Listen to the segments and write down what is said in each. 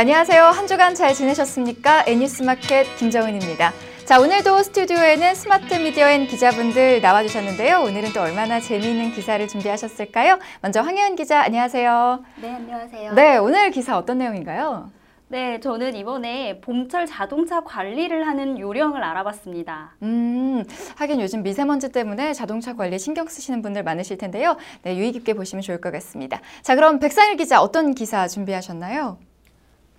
안녕하세요. 한 주간 잘 지내셨습니까? N뉴스마켓 김정은입니다. 자, 오늘도 스튜디오에는 스마트 미디어엔 기자분들 나와주셨는데요. 오늘은 또 얼마나 재미있는 기사를 준비하셨을까요? 먼저 황혜은 기자, 안녕하세요. 네, 안녕하세요. 네, 오늘 기사 어떤 내용인가요? 네, 저는 이번에 봄철 자동차 관리를 하는 요령을 알아봤습니다. 음, 하긴 요즘 미세먼지 때문에 자동차 관리에 신경 쓰시는 분들 많으실 텐데요. 네, 유의 깊게 보시면 좋을 것 같습니다. 자, 그럼 백상일 기자 어떤 기사 준비하셨나요?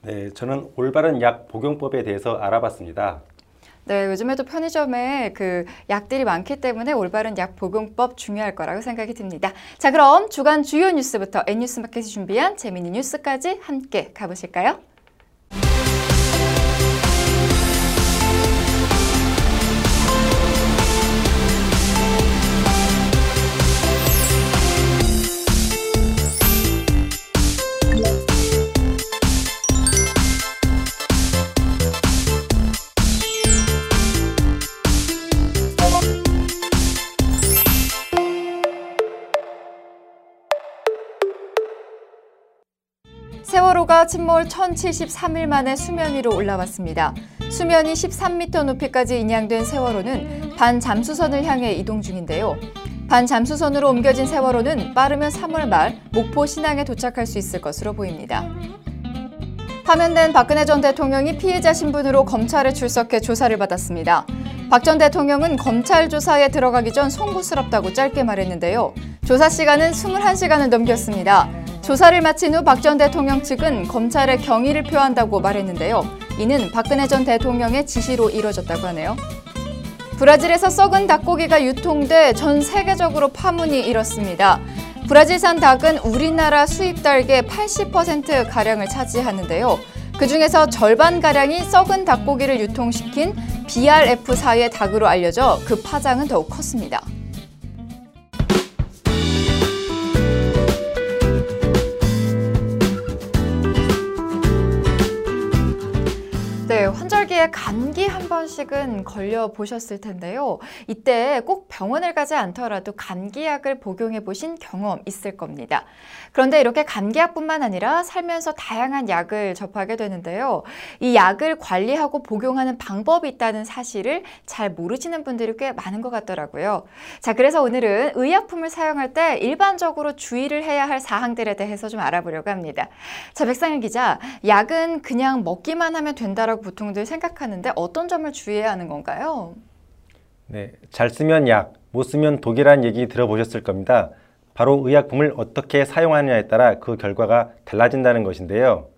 네, 저는 올바른 약 복용법에 대해서 알아봤습니다. 네, 요즘에도 편의점에 그 약들이 많기 때문에 올바른 약 복용법 중요할 거라고 생각이 듭니다. 자, 그럼 주간 주요 뉴스부터 N뉴스 마켓이 준비한 재미있는 뉴스까지 함께 가보실까요? 세월호가 침몰 1073일 만에 수면 위로 올라왔습니다. 수면이 13m 높이까지 인양된 세월호는 반잠수선을 향해 이동 중인데요. 반잠수선으로 옮겨진 세월호는 빠르면 3월 말 목포 신항에 도착할 수 있을 것으로 보입니다. 파면된 박근혜 전 대통령이 피해자 신분으로 검찰에 출석해 조사를 받았습니다. 박 전 대통령은 검찰 조사에 들어가기 전 송구스럽다고 짧게 말했는데요. 조사 시간은 21시간을 넘겼습니다. 조사를 마친 후 박 전 대통령 측은 검찰에 경의를 표한다고 말했는데요. 이는 박근혜 전 대통령의 지시로 이뤄졌다고 하네요. 브라질에서 썩은 닭고기가 유통돼 전 세계적으로 파문이 일었습니다. 브라질산 닭은 우리나라 수입 닭의 80%가량을 차지하는데요. 그 중에서 절반가량이 썩은 닭고기를 유통시킨 BRF사의 닭으로 알려져 그 파장은 더욱 컸습니다. 번씩은 걸려 보셨을 텐데요. 이때 꼭 병원을 가지 않더라도 감기약을 복용해 보신 경험 있을 겁니다. 그런데 이렇게 감기약뿐만 아니라 살면서 다양한 약을 접하게 되는데요. 이 약을 관리하고 복용하는 방법이 있다는 사실을 잘 모르시는 분들이 꽤 많은 것 같더라고요. 자, 그래서 오늘은 의약품을 사용할 때 일반적으로 주의를 해야 할 사항들에 대해서 좀 알아보려고 합니다. 자, 백상일 기자, 약은 그냥 먹기만 하면 된다라고 보통들 생각하는데 어떤 점을 주의해야 하는 건가요? 네, 잘 쓰면 약, 못 쓰면 독이라는 얘기 들어보셨을 겁니다. 바로 의약품을 어떻게 사용하느냐에 따라 그 결과가 달라진다는 것인데요.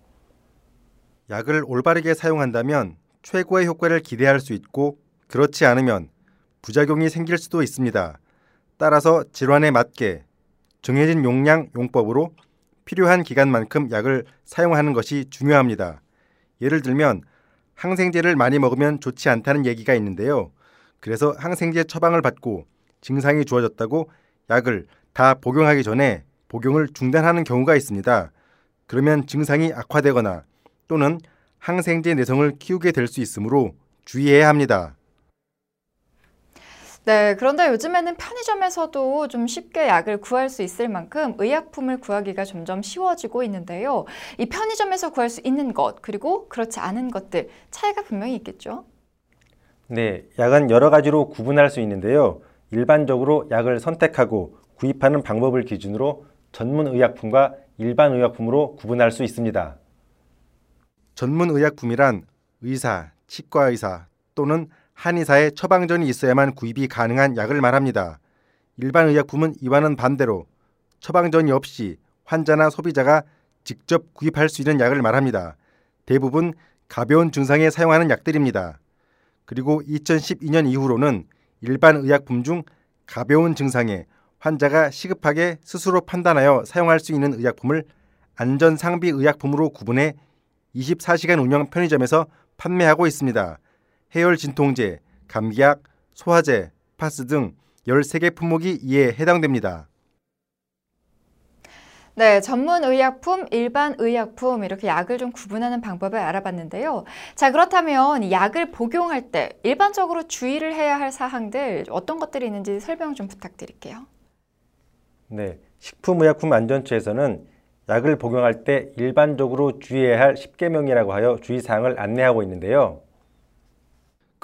약을 올바르게 사용한다면 최고의 효과를 기대할 수 있고 그렇지 않으면 부작용이 생길 수도 있습니다. 따라서 질환에 맞게 정해진 용량, 용법으로 필요한 기간만큼 약을 사용하는 것이 중요합니다. 예를 들면 항생제를 많이 먹으면 좋지 않다는 얘기가 있는데요. 그래서 항생제 처방을 받고 증상이 좋아졌다고 약을 다 복용하기 전에 복용을 중단하는 경우가 있습니다. 그러면 증상이 악화되거나 또는 항생제 내성을 키우게 될 수 있으므로 주의해야 합니다. 네, 그런데 요즘에는 편의점에서도 좀 쉽게 약을 구할 수 있을 만큼 의약품을 구하기가 점점 쉬워지고 있는데요. 이 편의점에서 구할 수 있는 것, 그리고 그렇지 않은 것들, 차이가 분명히 있겠죠? 네, 약은 여러 가지로 구분할 수 있는데요. 일반적으로 약을 선택하고 구입하는 방법을 기준으로 전문 의약품과 일반 의약품으로 구분할 수 있습니다. 전문 의약품이란 의사, 치과 의사 또는 한의사의 처방전이 있어야만 구입이 가능한 약을 말합니다. 일반 의약품은 이와는 반대로 처방전이 없이 환자나 소비자가 직접 구입할 수 있는 약을 말합니다. 대부분 가벼운 증상에 사용하는 약들입니다. 그리고 2012년 이후로는 일반 의약품 중 가벼운 증상에 환자가 시급하게 스스로 판단하여 사용할 수 있는 의약품을 안전상비 의약품으로 구분해 24시간 운영 편의점에서 판매하고 있습니다. 해열 진통제, 감기약, 소화제, 파스 등 13개 품목이 이에 해당됩니다. 네, 전문 의약품, 일반 의약품 이렇게 약을 좀 구분하는 방법을 알아봤는데요. 자, 그렇다면 약을 복용할 때 일반적으로 주의를 해야 할 사항들 어떤 것들이 있는지 설명 좀 부탁드릴게요. 네, 식품의약품안전처에서는 약을 복용할 때 일반적으로 주의해야 할 10계명이라고 하여 주의사항을 안내하고 있는데요.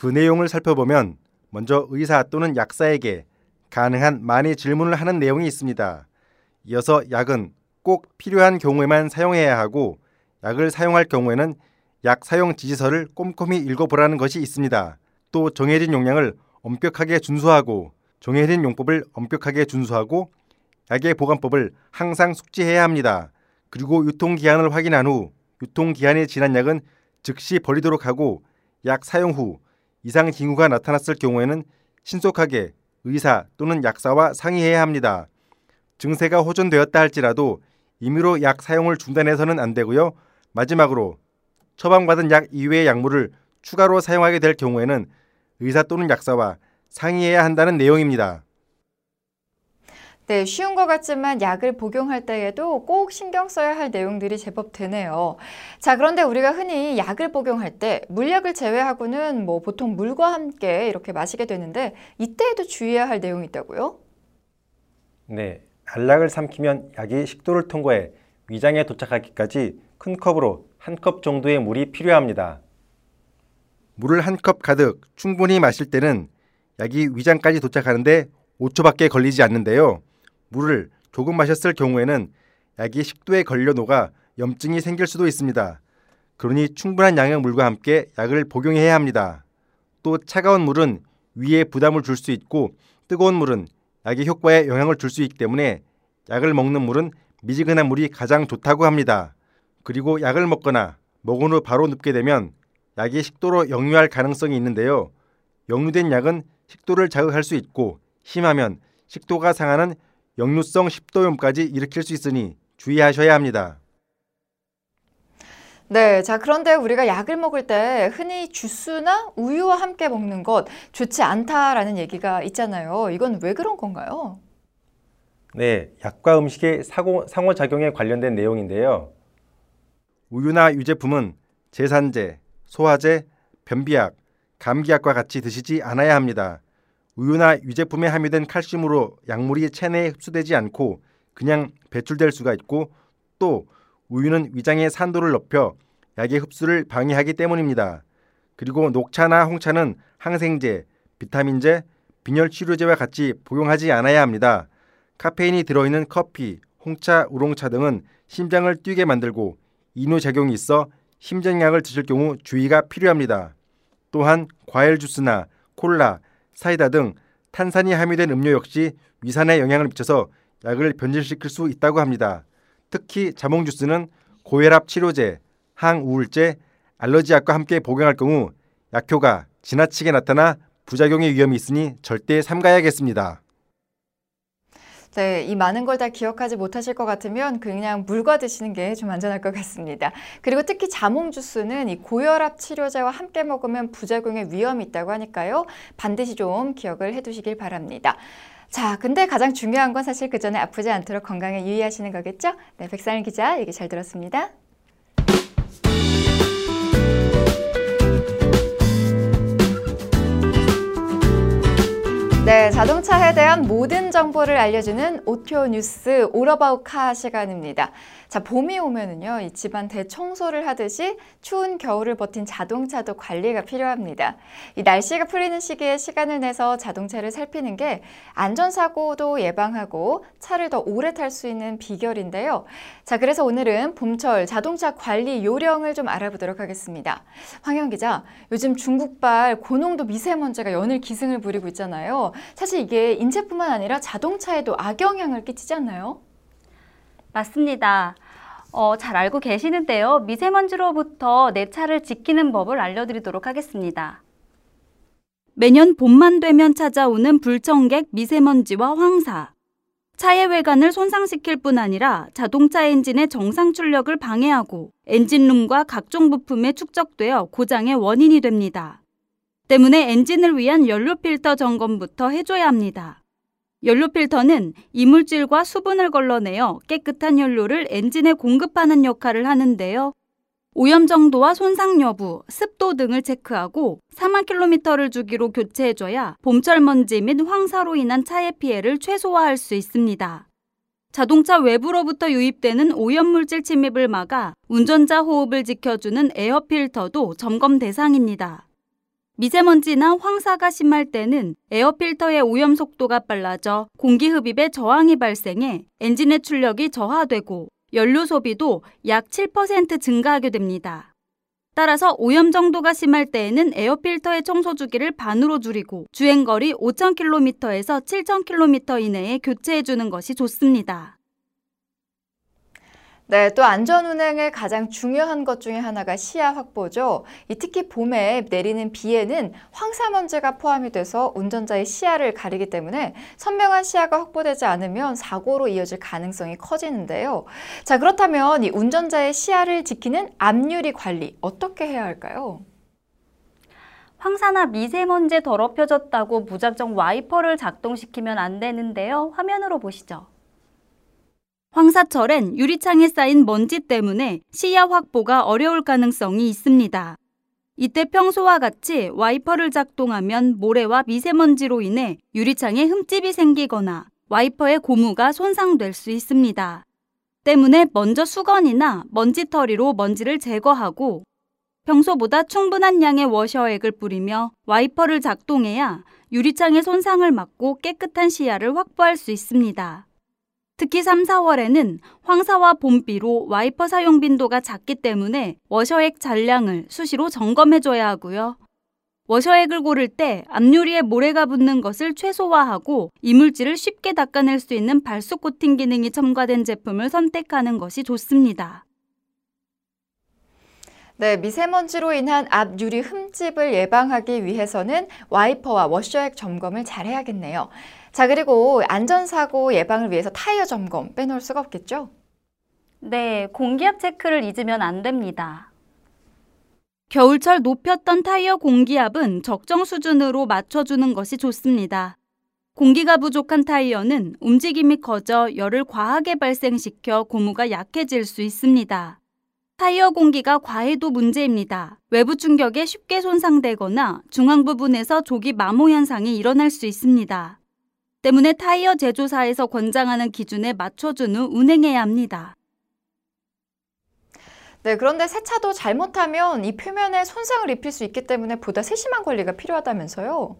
그 내용을 살펴보면 먼저 의사 또는 약사에게 가능한 많이 질문을 하는 내용이 있습니다. 이어서 약은 꼭 필요한 경우에만 사용해야 하고 약을 사용할 경우에는 약 사용 지시서를 꼼꼼히 읽어보라는 것이 있습니다. 또 정해진 용량을 엄격하게 준수하고 정해진 용법을 엄격하게 준수하고 약의 보관법을 항상 숙지해야 합니다. 그리고 유통기한을 확인한 후 유통기한이 지난 약은 즉시 버리도록 하고 약 사용 후 이상 징후가 나타났을 경우에는 신속하게 의사 또는 약사와 상의해야 합니다. 증세가 호전되었다 할지라도 임의로 약 사용을 중단해서는 안 되고요. 마지막으로 처방받은 약 이외의 약물을 추가로 사용하게 될 경우에는 의사 또는 약사와 상의해야 한다는 내용입니다. 네, 쉬운 것 같지만 약을 복용할 때에도 꼭 신경 써야 할 내용들이 제법 되네요. 자, 그런데 우리가 흔히 약을 복용할 때 물약을 제외하고는 뭐 보통 물과 함께 이렇게 마시게 되는데 이때에도 주의해야 할 내용이 있다고요? 네, 알약을 삼키면 약이 식도를 통과해 위장에 도착하기까지 큰 컵으로 한 컵 정도의 물이 필요합니다. 물을 한 컵 가득 충분히 마실 때는 약이 위장까지 도착하는데 5초밖에 걸리지 않는데요. 물을 조금 마셨을 경우에는 약이 식도에 걸려 녹아 염증이 생길 수도 있습니다. 그러니 충분한 양의 물과 함께 약을 복용해야 합니다. 또 차가운 물은 위에 부담을 줄 수 있고 뜨거운 물은 약의 효과에 영향을 줄 수 있기 때문에 약을 먹는 물은 미지근한 물이 가장 좋다고 합니다. 그리고 약을 먹거나 먹은 후 바로 눕게 되면 약이 식도로 역류할 가능성이 있는데요. 역류된 약은 식도를 자극할 수 있고 심하면 식도가 상하는 역류성 식도염까지 일으킬 수 있으니 주의하셔야 합니다. 네, 자, 그런데 우리가 약을 먹을 때 흔히 주스나 우유와 함께 먹는 것 좋지 않다라는 얘기가 있잖아요. 이건 왜 그런 건가요? 네, 약과 음식의 사고, 상호작용에 관련된 내용인데요. 우유나 유제품은 제산제, 소화제, 변비약, 감기약과 같이 드시지 않아야 합니다. 우유나 유제품에 함유된 칼슘으로 약물이 체내에 흡수되지 않고 그냥 배출될 수가 있고 또 우유는 위장의 산도를 높여 약의 흡수를 방해하기 때문입니다. 그리고 녹차나 홍차는 항생제, 비타민제, 빈혈 치료제와 같이 복용하지 않아야 합니다. 카페인이 들어있는 커피, 홍차, 우롱차 등은 심장을 뛰게 만들고 이뇨작용이 있어 심장약을 드실 경우 주의가 필요합니다. 또한 과일 주스나 콜라, 사이다 등 탄산이 함유된 음료 역시 위산에 영향을 미쳐서 약을 변질시킬 수 있다고 합니다. 특히 자몽 주스는 고혈압 치료제, 항우울제, 알러지약과 함께 복용할 경우 약효가 지나치게 나타나 부작용의 위험이 있으니 절대 삼가야겠습니다. 네, 이 많은 걸 다 기억하지 못하실 것 같으면 그냥 물과 드시는 게 좀 안전할 것 같습니다. 그리고 특히 자몽 주스는 이 고혈압 치료제와 함께 먹으면 부작용의 위험이 있다고 하니까요. 반드시 좀 기억을 해두시길 바랍니다. 자, 근데 가장 중요한 건 사실 그 전에 아프지 않도록 건강에 유의하시는 거겠죠? 네, 백상일 기자 얘기 잘 들었습니다. 네, 자동차에 대한 모든 정보를 알려주는 auto news all about car 시간입니다. 자, 봄이 오면은요, 이 집안 대청소를 하듯이 추운 겨울을 버틴 자동차도 관리가 필요합니다. 이 날씨가 풀리는 시기에 시간을 내서 자동차를 살피는 게 안전사고도 예방하고 차를 더 오래 탈 수 있는 비결인데요. 자, 그래서 오늘은 봄철 자동차 관리 요령을 좀 알아보도록 하겠습니다. 황영 기자, 요즘 중국발 고농도 미세먼지가 연일 기승을 부리고 있잖아요. 사실 이게 인체뿐만 아니라 자동차에도 악영향을 끼치지 않나요? 맞습니다. 어, 잘 알고 계시는데요. 미세먼지로부터 내 차를 지키는 법을 알려드리도록 하겠습니다. 매년 봄만 되면 찾아오는 불청객 미세먼지와 황사. 차의 외관을 손상시킬 뿐 아니라 자동차 엔진의 정상 출력을 방해하고 엔진룸과 각종 부품에 축적되어 고장의 원인이 됩니다. 때문에 엔진을 위한 연료 필터 점검부터 해줘야 합니다. 연료 필터는 이물질과 수분을 걸러내어 깨끗한 연료를 엔진에 공급하는 역할을 하는데요. 오염 정도와 손상 여부, 습도 등을 체크하고 4만 킬로미터를 주기로 교체해줘야 봄철 먼지 및 황사로 인한 차의 피해를 최소화할 수 있습니다. 자동차 외부로부터 유입되는 오염물질 침입을 막아 운전자 호흡을 지켜주는 에어 필터도 점검 대상입니다. 미세먼지나 황사가 심할 때는 에어 필터의 오염 속도가 빨라져 공기 흡입에 저항이 발생해 엔진의 출력이 저하되고 연료 소비도 약 7% 증가하게 됩니다. 따라서 오염 정도가 심할 때에는 에어 필터의 청소 주기를 반으로 줄이고 주행거리 5,000km에서 7,000km 이내에 교체해 주는 것이 좋습니다. 네, 또 안전 운행의 가장 중요한 것 중에 하나가 시야 확보죠. 특히 봄에 내리는 비에는 황사먼지가 포함이 돼서 운전자의 시야를 가리기 때문에 선명한 시야가 확보되지 않으면 사고로 이어질 가능성이 커지는데요. 자, 그렇다면 이 운전자의 시야를 지키는 앞유리 관리 어떻게 해야 할까요? 황사나 미세먼지 더럽혀졌다고 무작정 와이퍼를 작동시키면 안 되는데요. 화면으로 보시죠. 황사철엔 유리창에 쌓인 먼지 때문에 시야 확보가 어려울 가능성이 있습니다. 이때 평소와 같이 와이퍼를 작동하면 모래와 미세먼지로 인해 유리창에 흠집이 생기거나 와이퍼의 고무가 손상될 수 있습니다. 때문에 먼저 수건이나 먼지털이로 먼지를 제거하고 평소보다 충분한 양의 워셔액을 뿌리며 와이퍼를 작동해야 유리창의 손상을 막고 깨끗한 시야를 확보할 수 있습니다. 특히 3, 4월에는 황사와 봄비로 와이퍼 사용 빈도가 작기 때문에 워셔액 잔량을 수시로 점검해줘야 하고요. 워셔액을 고를 때 앞유리에 모래가 붙는 것을 최소화하고 이물질을 쉽게 닦아낼 수 있는 발수 코팅 기능이 첨가된 제품을 선택하는 것이 좋습니다. 네, 미세먼지로 인한 앞 유리 흠집을 예방하기 위해서는 와이퍼와 워셔액 점검을 잘 해야겠네요. 자, 그리고 안전사고 예방을 위해서 타이어 점검 빼놓을 수가 없겠죠? 네, 공기압 체크를 잊으면 안 됩니다. 겨울철 높였던 타이어 공기압은 적정 수준으로 맞춰주는 것이 좋습니다. 공기가 부족한 타이어는 움직임이 커져 열을 과하게 발생시켜 고무가 약해질 수 있습니다. 타이어 공기가 과해도 문제입니다. 외부 충격에 쉽게 손상되거나 중앙 부분에서 조기 마모 현상이 일어날 수 있습니다. 때문에 타이어 제조사에서 권장하는 기준에 맞춰준 후 운행해야 합니다. 네, 그런데 세차도 잘못하면 이 표면에 손상을 입힐 수 있기 때문에 보다 세심한 관리가 필요하다면서요?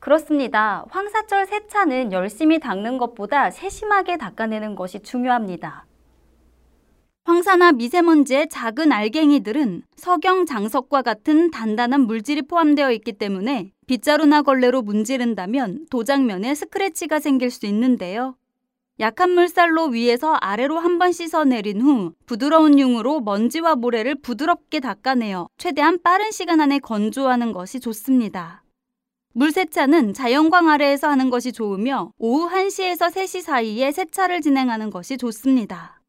그렇습니다. 황사철 세차는 열심히 닦는 것보다 세심하게 닦아내는 것이 중요합니다. 황사나 미세먼지의 작은 알갱이들은 석영, 장석과 같은 단단한 물질이 포함되어 있기 때문에 빗자루나 걸레로 문지른다면 도장면에 스크래치가 생길 수 있는데요. 약한 물살로 위에서 아래로 한 번 씻어내린 후 부드러운 융으로 먼지와 모래를 부드럽게 닦아내어 최대한 빠른 시간 안에 건조하는 것이 좋습니다. 물 세차는 자연광 아래에서 하는 것이 좋으며 오후 1시에서 3시 사이에 세차를 진행하는 것이 좋습니다.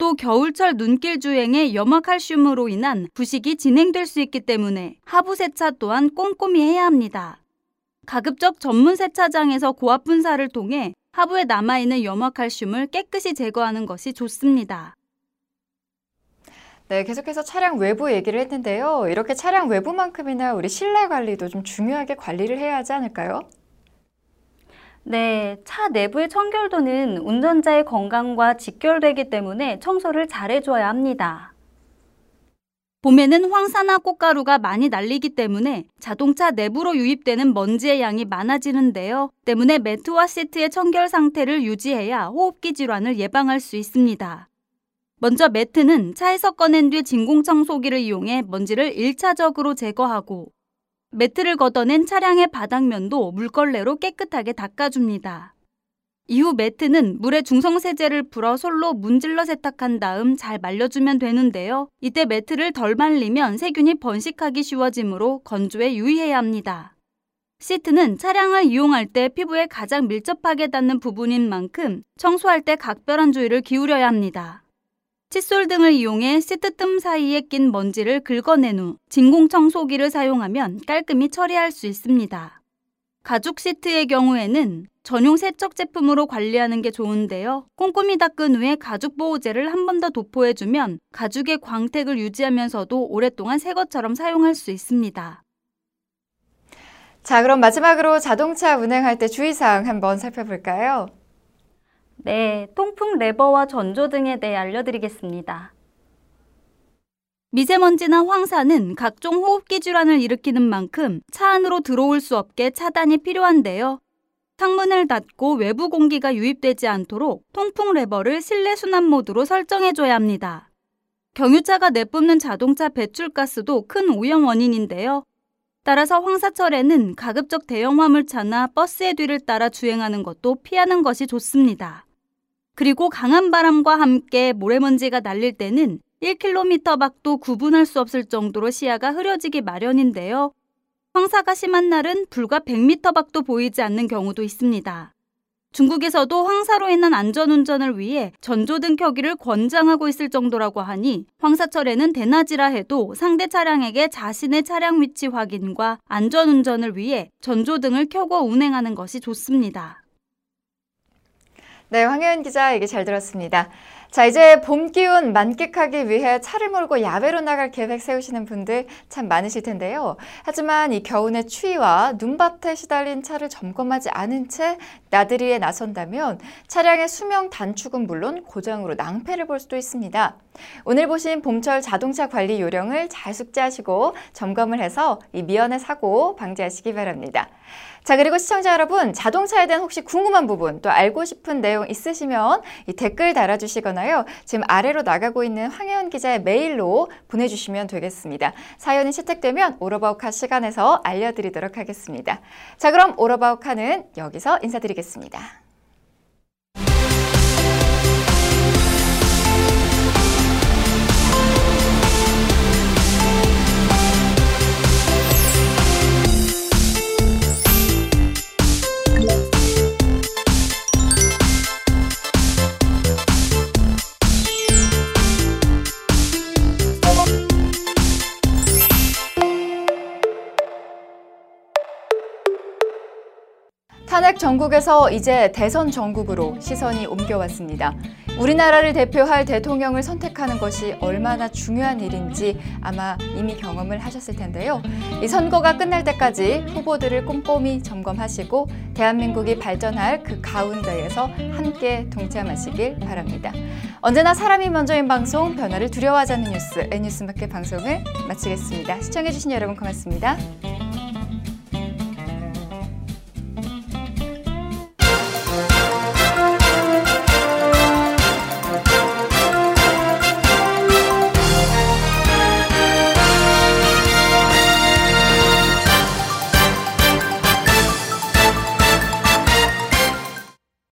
또 겨울철 눈길 주행에 염화칼슘으로 인한 부식이 진행될 수 있기 때문에 하부 세차 또한 꼼꼼히 해야 합니다. 가급적 전문 세차장에서 고압 분사를 통해 하부에 남아있는 염화칼슘을 깨끗이 제거하는 것이 좋습니다. 네, 계속해서 차량 외부 얘기를 했는데요. 이렇게 차량 외부만큼이나 우리 실내 관리도 좀 중요하게 관리를 해야 하지 않을까요? 네, 차 내부의 청결도는 운전자의 건강과 직결되기 때문에 청소를 잘해줘야 합니다. 봄에는 황사나 꽃가루가 많이 날리기 때문에 자동차 내부로 유입되는 먼지의 양이 많아지는데요. 때문에 매트와 시트의 청결 상태를 유지해야 호흡기 질환을 예방할 수 있습니다. 먼저 매트는 차에서 꺼낸 뒤 진공청소기를 이용해 먼지를 1차적으로 제거하고 매트를 걷어낸 차량의 바닥면도 물걸레로 깨끗하게 닦아줍니다. 이후 매트는 물에 중성세제를 풀어 솔로 문질러 세탁한 다음 잘 말려주면 되는데요. 이때 매트를 덜 말리면 세균이 번식하기 쉬워지므로 건조에 유의해야 합니다. 시트는 차량을 이용할 때 피부에 가장 밀접하게 닿는 부분인 만큼 청소할 때 각별한 주의를 기울여야 합니다. 칫솔 등을 이용해 시트 뜸 사이에 낀 먼지를 긁어낸 후 진공 청소기를 사용하면 깔끔히 처리할 수 있습니다. 가죽 시트의 경우에는 전용 세척 제품으로 관리하는 게 좋은데요. 꼼꼼히 닦은 후에 가죽 보호제를 한 번 더 도포해주면 가죽의 광택을 유지하면서도 오랫동안 새 것처럼 사용할 수 있습니다. 자, 그럼 마지막으로 자동차 운행할 때 주의사항 한번 살펴볼까요? 네, 통풍 레버와 전조 등에 대해 알려드리겠습니다. 미세먼지나 황사는 각종 호흡기 질환을 일으키는 만큼 차 안으로 들어올 수 없게 차단이 필요한데요. 창문을 닫고 외부 공기가 유입되지 않도록 통풍 레버를 실내 순환 모드로 설정해줘야 합니다. 경유차가 내뿜는 자동차 배출가스도 큰 오염 원인인데요. 따라서 황사철에는 가급적 대형 화물차나 버스의 뒤를 따라 주행하는 것도 피하는 것이 좋습니다. 그리고 강한 바람과 함께 모래먼지가 날릴 때는 1km 밖도 구분할 수 없을 정도로 시야가 흐려지기 마련인데요. 황사가 심한 날은 불과 100m 밖도 보이지 않는 경우도 있습니다. 중국에서도 황사로 인한 안전운전을 위해 전조등 켜기를 권장하고 있을 정도라고 하니 황사철에는 대낮이라 해도 상대 차량에게 자신의 차량 위치 확인과 안전운전을 위해 전조등을 켜고 운행하는 것이 좋습니다. 네, 황혜은 기자 얘기 잘 들었습니다. 자, 이제 봄 기운 만끽하기 위해 차를 몰고 야외로 나갈 계획 세우시는 분들 참 많으실 텐데요. 하지만 이 겨우내 추위와 눈밭에 시달린 차를 점검하지 않은 채 나들이에 나선다면 차량의 수명 단축은 물론 고장으로 낭패를 볼 수도 있습니다. 오늘 보신 봄철 자동차 관리 요령을 잘 숙지하시고 점검을 해서 이 미연의 사고 방지하시기 바랍니다. 자, 그리고 시청자 여러분, 자동차에 대한 혹시 궁금한 부분, 또 알고 싶은 내용 있으시면 이 댓글 달아주시거나요. 지금 아래로 나가고 있는 황혜연 기자의 메일로 보내주시면 되겠습니다. 사연이 채택되면 오러바우카 시간에서 알려드리도록 하겠습니다. 자, 그럼 오러바우카는 여기서 인사드리겠습니다. 전국에서 이제 대선 전국으로 시선이 옮겨왔습니다. 우리나라를 대표할 대통령을 선택하는 것이 얼마나 중요한 일인지 아마 이미 경험을 하셨을 텐데요. 이 선거가 끝날 때까지 후보들을 꼼꼼히 점검하시고 대한민국이 발전할 그 가운데에서 함께 동참하시길 바랍니다. 언제나 사람이 먼저인 방송 변화를 두려워하지 않는 뉴스 N뉴스마켓 방송을 마치겠습니다. 시청해주신 여러분 고맙습니다.